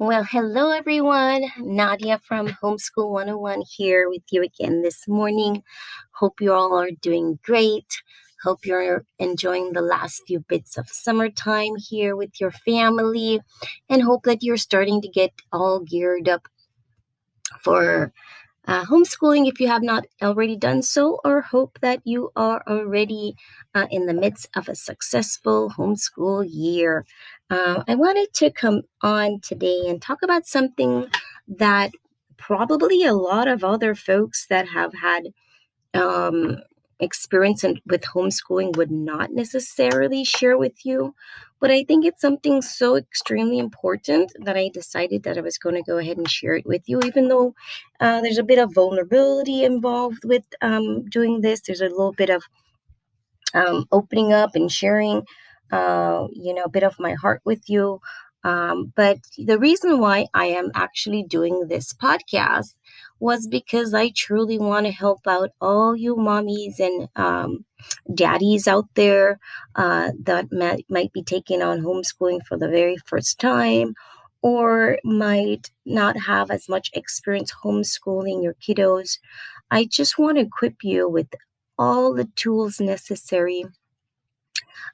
Well, hello everyone. Nadia from Homeschool 101 here with you again this morning. Hope you all are doing great. Hope you're enjoying the last few bits of summertime here with your family and hope that you're starting to get all geared up for uh, homeschooling if you have not already done so, or hope that you are already uh, in the midst of a successful homeschool year. Uh, I wanted to come on today and talk about something that probably a lot of other folks that have had um, experience in, with homeschooling would not necessarily share with you. But I think it's something so extremely important that I decided that I was going to go ahead and share it with you, even though uh, there's a bit of vulnerability involved with um, doing this. There's a little bit of um, opening up and sharing, uh, you know, a bit of my heart with you. Um, but the reason why I am actually doing this podcast was because I truly want to help out all you mommies and um, daddies out there uh, that might, might be taking on homeschooling for the very first time or might not have as much experience homeschooling your kiddos. I just want to equip you with all the tools necessary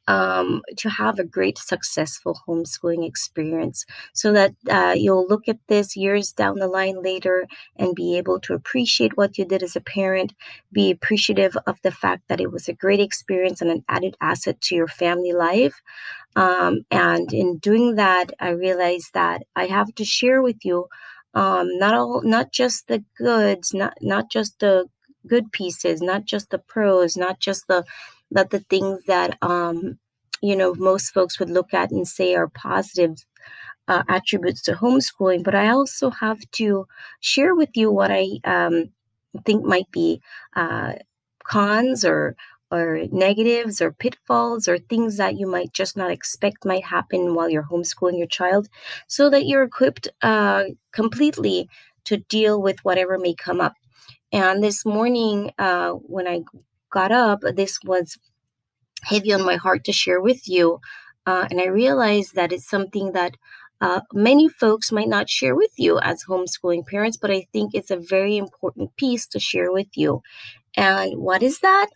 um, to have a great, successful homeschooling experience so that uh, you'll look at this years down the line later and be able to appreciate what you did as a parent, be appreciative of the fact that it was a great experience and an added asset to your family life. Um, and in doing that, I realized that I have to share with you um, not all, not just the goods, not not just the good pieces, not just the pros, not just the that the things that um, you know most folks would look at and say are positive uh, attributes to homeschooling, but I also have to share with you what I um, think might be uh, cons or or negatives or pitfalls or things that you might just not expect might happen while you're homeschooling your child, so that you're equipped uh, completely to deal with whatever may come up. And this morning, uh, when I got up, this was heavy on my heart to share with you. Uh, and I realized that it's something that uh, many folks might not share with you as homeschooling parents, but I think it's a very important piece to share with you. And what is that?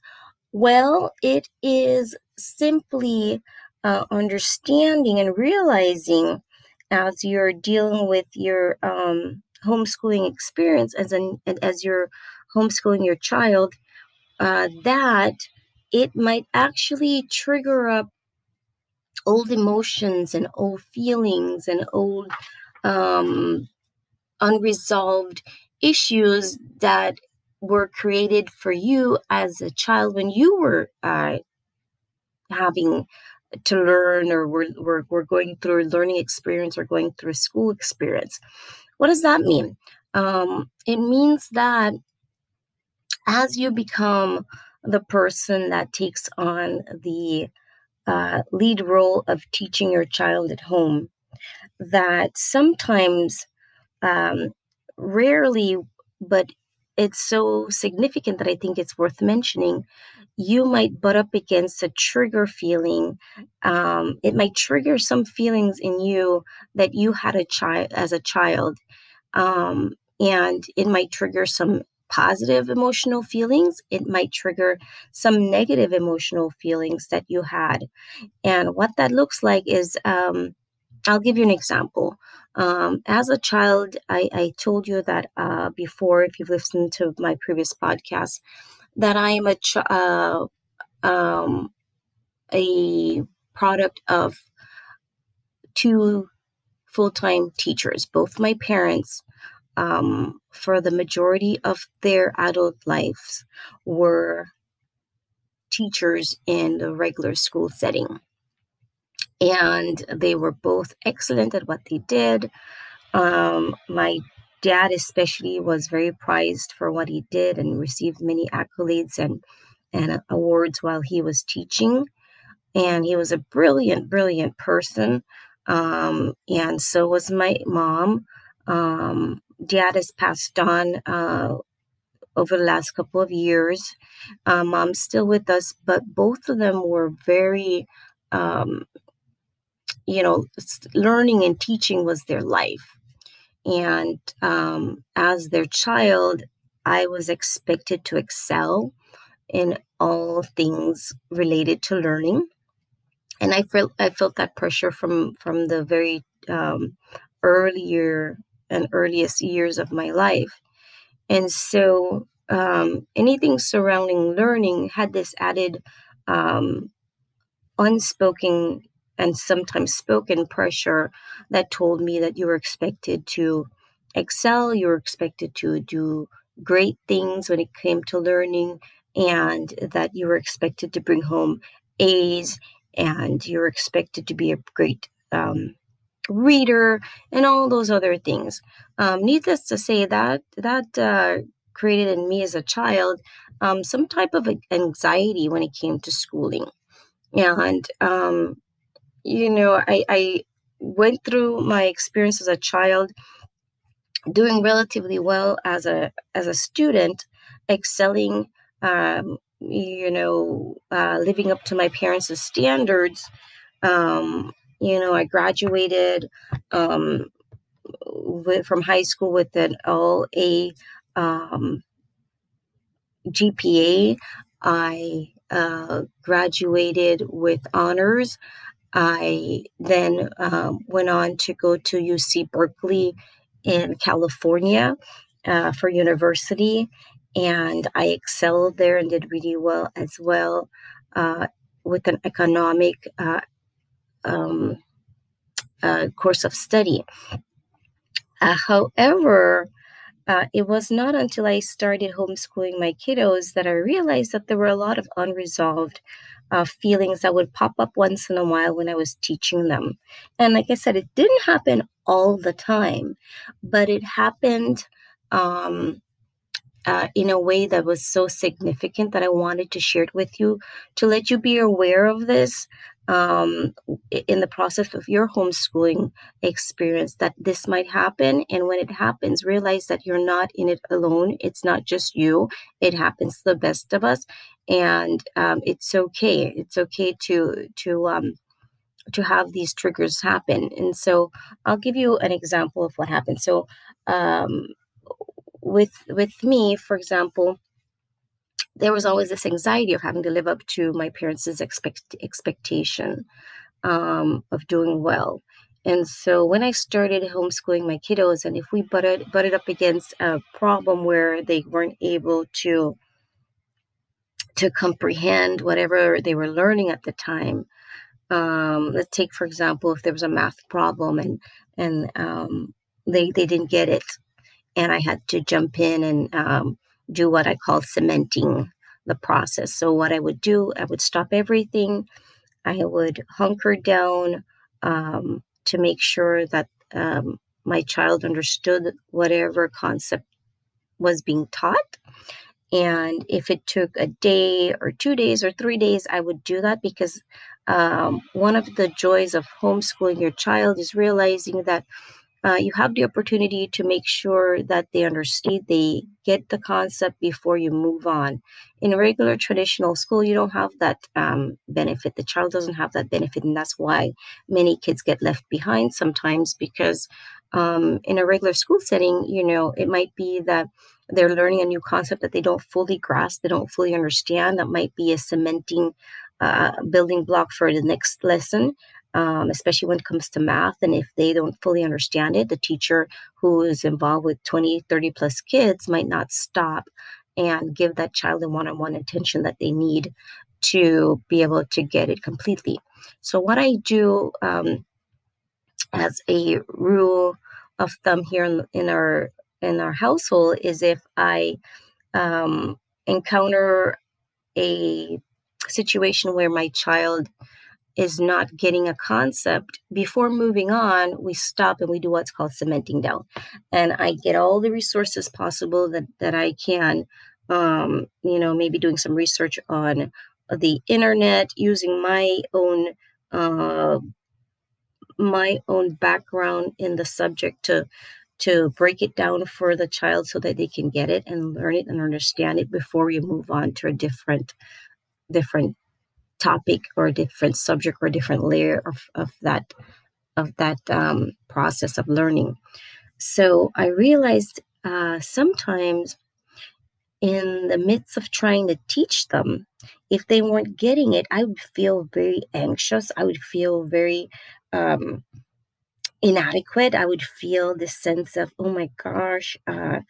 Well, it is simply uh, understanding and realizing as you're dealing with your um, homeschooling experience as an as you're homeschooling your child uh, that it might actually trigger up old emotions and old feelings and old um, unresolved issues that were created for you as a child when you were uh, having to learn or were, were, were going through a learning experience or going through a school experience. What does that mean? Um, it means that as you become the person that takes on the uh, lead role of teaching your child at home, that sometimes, um, rarely, but it's so significant that I think it's worth mentioning. You might butt up against a trigger feeling. Um, it might trigger some feelings in you that you had a child as a child, um, and it might trigger some positive emotional feelings, it might trigger some negative emotional feelings that you had. And what that looks like is um, I'll give you an example. Um, as a child, I, I told you that uh, before, if you've listened to my previous podcast, that I am a ch- uh, um, a product of two full time teachers. Both my parents um, for the majority of their adult lives were teachers in the regular school setting. And they were both excellent at what they did. Um, my dad, especially, was very prized for what he did and received many accolades and, and awards while he was teaching. And he was a brilliant, brilliant person. Um, and so was my mom. Um, dad has passed on uh, over the last couple of years. Uh, mom's still with us, but both of them were very, um, you know, learning and teaching was their life. and um, as their child, I was expected to excel in all things related to learning. And I felt I felt that pressure from from the very um, earlier and earliest years of my life. And so um, anything surrounding learning had this added um, unspoken and sometimes spoken pressure that told me that you were expected to excel, you were expected to do great things when it came to learning, and that you were expected to bring home A's and you were expected to be a great um, reader and all those other things. Um, needless to say, that that uh, created in me as a child um, some type of anxiety when it came to schooling, and um, you know, I, I went through my experience as a child doing relatively well as a as a student excelling um, you know uh, living up to my parents' standards um, you know i graduated um, with, from high school with an LA um, gpa i uh, graduated with honors. I then um, went on to go to UC Berkeley in California uh, for university, and I excelled there and did really well as well uh, with an economic uh, um, uh, course of study. Uh, however, uh, it was not until I started homeschooling my kiddos that I realized that there were a lot of unresolved uh, feelings that would pop up once in a while when I was teaching them. And like I said, it didn't happen all the time, but it happened um, uh, in a way that was so significant that I wanted to share it with you to let you be aware of this um, in the process of your homeschooling experience that this might happen. And when it happens, realize that you're not in it alone. It's not just you, it happens to the best of us. And um, it's okay. It's okay to, to, um, to have these triggers happen. And so I'll give you an example of what happened. So, um, with with me, for example, there was always this anxiety of having to live up to my parents' expect, expectation um, of doing well. And so when I started homeschooling my kiddos, and if we butted butted up against a problem where they weren't able to to comprehend whatever they were learning at the time, um, let's take for example if there was a math problem and and um, they they didn't get it, and I had to jump in and um, do what I call cementing the process. So, what I would do, I would stop everything. I would hunker down um, to make sure that um, my child understood whatever concept was being taught. And if it took a day or two days or three days, I would do that because um, one of the joys of homeschooling your child is realizing that uh, you have the opportunity to make sure that they understand, they get the concept before you move on. In a regular traditional school, you don't have that um, benefit. The child doesn't have that benefit, and that's why many kids get left behind sometimes because um, in a regular school setting, you know, it might be that they're learning a new concept that they don't fully grasp, they don't fully understand. That might be a cementing uh, building block for the next lesson um, especially when it comes to math. And if they don't fully understand it, the teacher who is involved with 20, 30 plus kids might not stop and give that child the one on one attention that they need to be able to get it completely. So, what I do um, as a rule of thumb here in, in our in our household is if I um, encounter a situation where my child is not getting a concept, before moving on, we stop and we do what's called cementing down. And I get all the resources possible that, that I can, um, you know, maybe doing some research on the internet, using my own uh, my own background in the subject to to break it down for the child so that they can get it and learn it and understand it before we move on to a different different topic or a different subject or a different layer of, of that of that um, process of learning. So I realized uh, sometimes in the midst of trying to teach them, if they weren't getting it, I would feel very anxious. I would feel very um, inadequate. I would feel this sense of, oh my gosh, uh,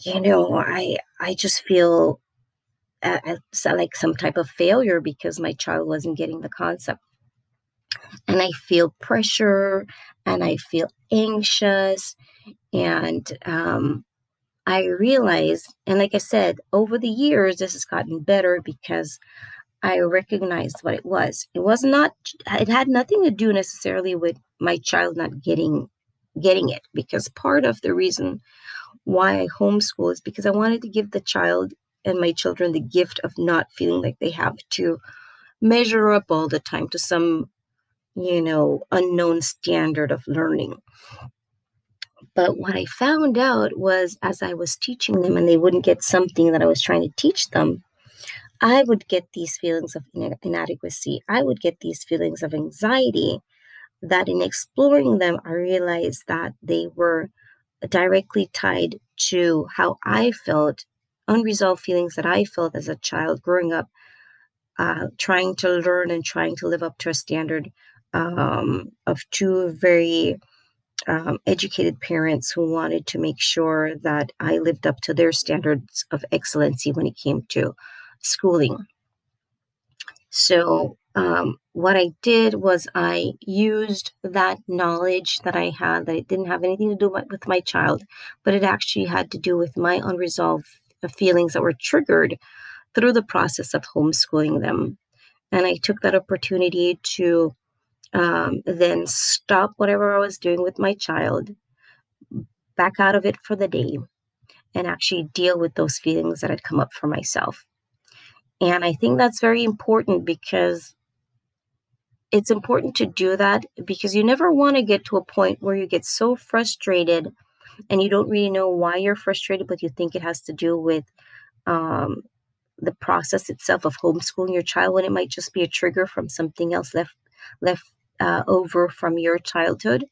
you know, I I just feel uh, like some type of failure because my child wasn't getting the concept. And I feel pressure and I feel anxious. And um, I realize, and like I said, over the years, this has gotten better because I recognized what it was. It was not, it had nothing to do necessarily with my child not getting getting it because part of the reason why I homeschool is because I wanted to give the child and my children the gift of not feeling like they have to measure up all the time to some, you know, unknown standard of learning. But what I found out was as I was teaching them and they wouldn't get something that I was trying to teach them, I would get these feelings of inadequacy. I would get these feelings of anxiety that in exploring them, I realized that they were directly tied to how I felt, unresolved feelings that I felt as a child growing up, uh, trying to learn and trying to live up to a standard um, of two very um, educated parents who wanted to make sure that I lived up to their standards of excellency when it came to schooling. So um, what I did was I used that knowledge that I had that it didn't have anything to do with my child, but it actually had to do with my unresolved feelings that were triggered through the process of homeschooling them. And I took that opportunity to um, then stop whatever I was doing with my child, back out of it for the day, and actually deal with those feelings that had come up for myself. And I think that's very important because it's important to do that because you never want to get to a point where you get so frustrated and you don't really know why you're frustrated, but you think it has to do with um, the process itself of homeschooling your child when it might just be a trigger from something else left left uh, over from your childhood.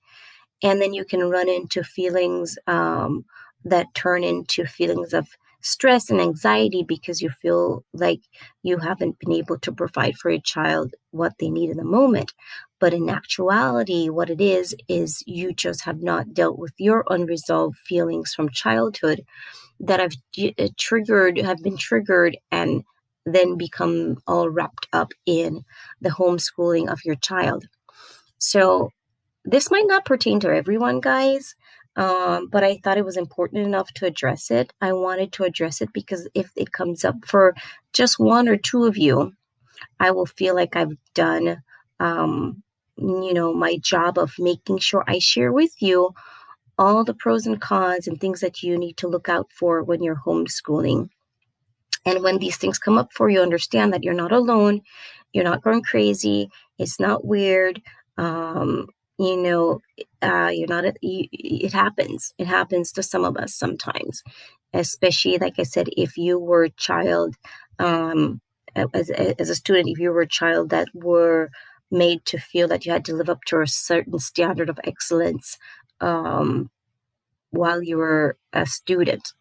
And then you can run into feelings um, that turn into feelings of stress and anxiety because you feel like you haven't been able to provide for your child what they need in the moment. But in actuality, what it is, is you just have not dealt with your unresolved feelings from childhood that have uh, triggered, have been triggered, and then become all wrapped up in the homeschooling of your child. So, this might not pertain to everyone, guys, um, but I thought it was important enough to address it. I wanted to address it because if it comes up for just one or two of you, I will feel like I've done, um, you know, my job of making sure I share with you all the pros and cons and things that you need to look out for when you're homeschooling. And when these things come up for you, understand that you're not alone. You're not going crazy. It's not weird. Um, you know, uh, you're not, you, it happens. It happens to some of us sometimes, especially, like I said, if you were a child, um, as, as a student, if you were a child that were made to feel that you had to live up to a certain standard of excellence um, while you were a student.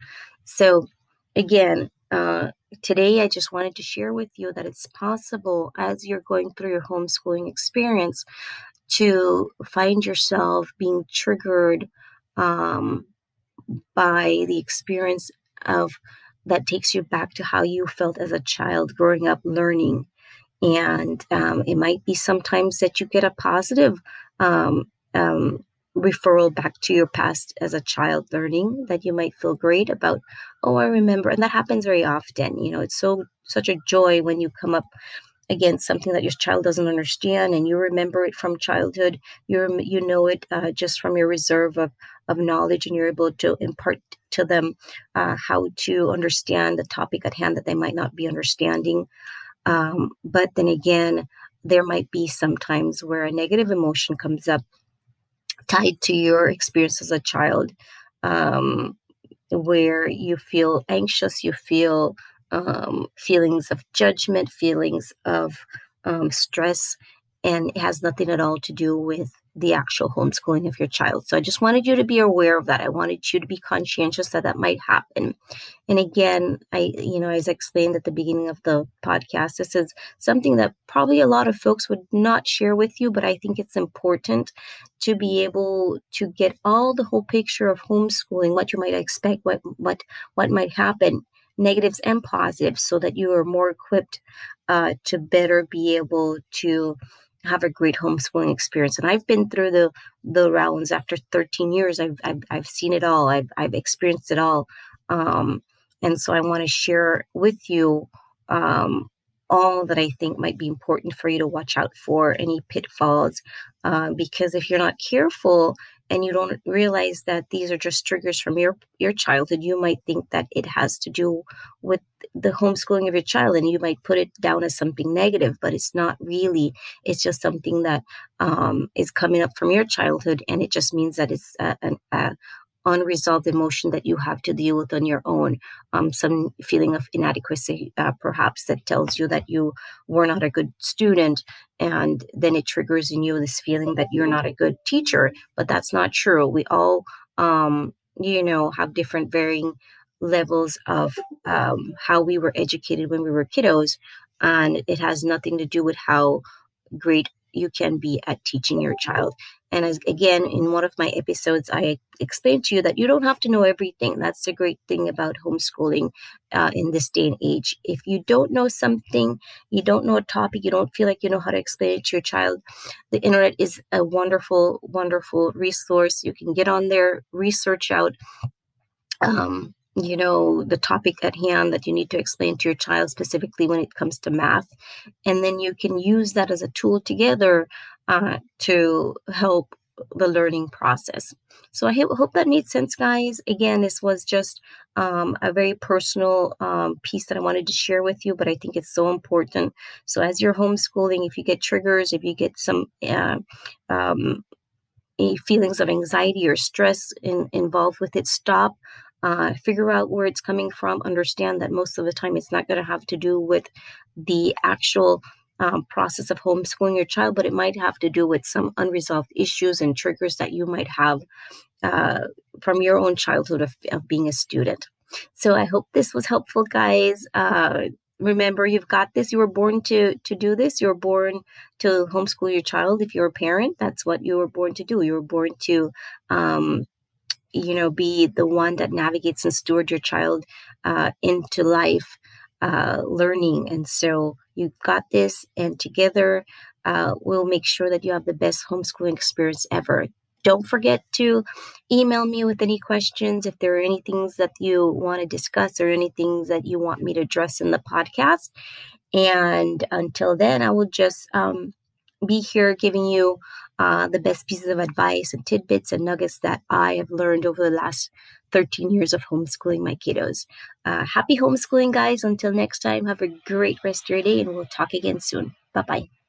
So, again, uh, today I just wanted to share with you that it's possible as you're going through your homeschooling experience to find yourself being triggered um, by the experience of that takes you back to how you felt as a child growing up learning. And um, it might be sometimes that you get a positive um, um, referral back to your past as a child learning that you might feel great about oh i remember and that happens very often you know it's so such a joy when you come up against something that your child doesn't understand and you remember it from childhood. You you know it uh, just from your reserve of, of knowledge and you're able to impart to them uh, how to understand the topic at hand that they might not be understanding. Um, but then again there might be sometimes where a negative emotion comes up tied to your experience as a child um, where you feel anxious you feel um, feelings of judgment, feelings of um, stress, and it has nothing at all to do with the actual homeschooling of your child. So I just wanted you to be aware of that. I wanted you to be conscientious that that might happen. And again, I, you know, as I explained at the beginning of the podcast, this is something that probably a lot of folks would not share with you, but I think it's important to be able to get all the whole picture of homeschooling, what you might expect, what what what might happen, negatives and positives, so that you are more equipped uh, to better be able to have a great homeschooling experience. And I've been through the the rounds after 13 years. I've I've, I've seen it all. I've I've experienced it all. Um, and so I want to share with you um, all that I think might be important for you to watch out for, any pitfalls, uh, because if you're not careful, and you don't realize that these are just triggers from your your childhood you might think that it has to do with the homeschooling of your child and you might put it down as something negative but it's not really it's just something that um, is coming up from your childhood and it just means that it's a, a, unresolved emotion that you have to deal with on your own, um, some feeling of inadequacy, uh, perhaps that tells you that you were not a good student, and then it triggers in you this feeling that you're not a good teacher. But that's not true. We all, um, you know, have different varying levels of um, how we were educated when we were kiddos, and it has nothing to do with how great you can be at teaching your child. And as again, in one of my episodes, I explained to you that you don't have to know everything. That's the great thing about homeschooling uh, in this day and age. If you don't know something, you don't know a topic, you don't feel like you know how to explain it to your child, the internet is a wonderful, wonderful resource. You can get on there, research out. Um, you know the topic at hand that you need to explain to your child specifically when it comes to math and then you can use that as a tool together uh, to help the learning process. So I hope that made sense, guys. Again, this was just um, a very personal um, piece that I wanted to share with you, but I think it's so important. So as you're homeschooling, if you get triggers, if you get some uh, um, feelings of anxiety or stress in, involved with it, stop. Uh, figure out where it's coming from. Understand that most of the time it's not going to have to do with the actual um, process of homeschooling your child, but it might have to do with some unresolved issues and triggers that you might have uh, from your own childhood of, of, being a student. So I hope this was helpful, guys. Uh, remember, you've got this. You were born to to do this. You were born to homeschool your child. If you're a parent, that's what you were born to do. You were born to. Um, you know, be the one that navigates and steward your child uh, into life uh, learning. And so you've got this, and together uh, we'll make sure that you have the best homeschooling experience ever. Don't forget to email me with any questions if there are any things that you want to discuss or any things that you want me to address in the podcast. And until then, I will just um, be here giving you uh, the best pieces of advice and tidbits and nuggets that I have learned over the last 13 years of homeschooling my kiddos. Uh, happy homeschooling, guys. Until next time, have a great rest of your day, and we'll talk again soon. Bye bye.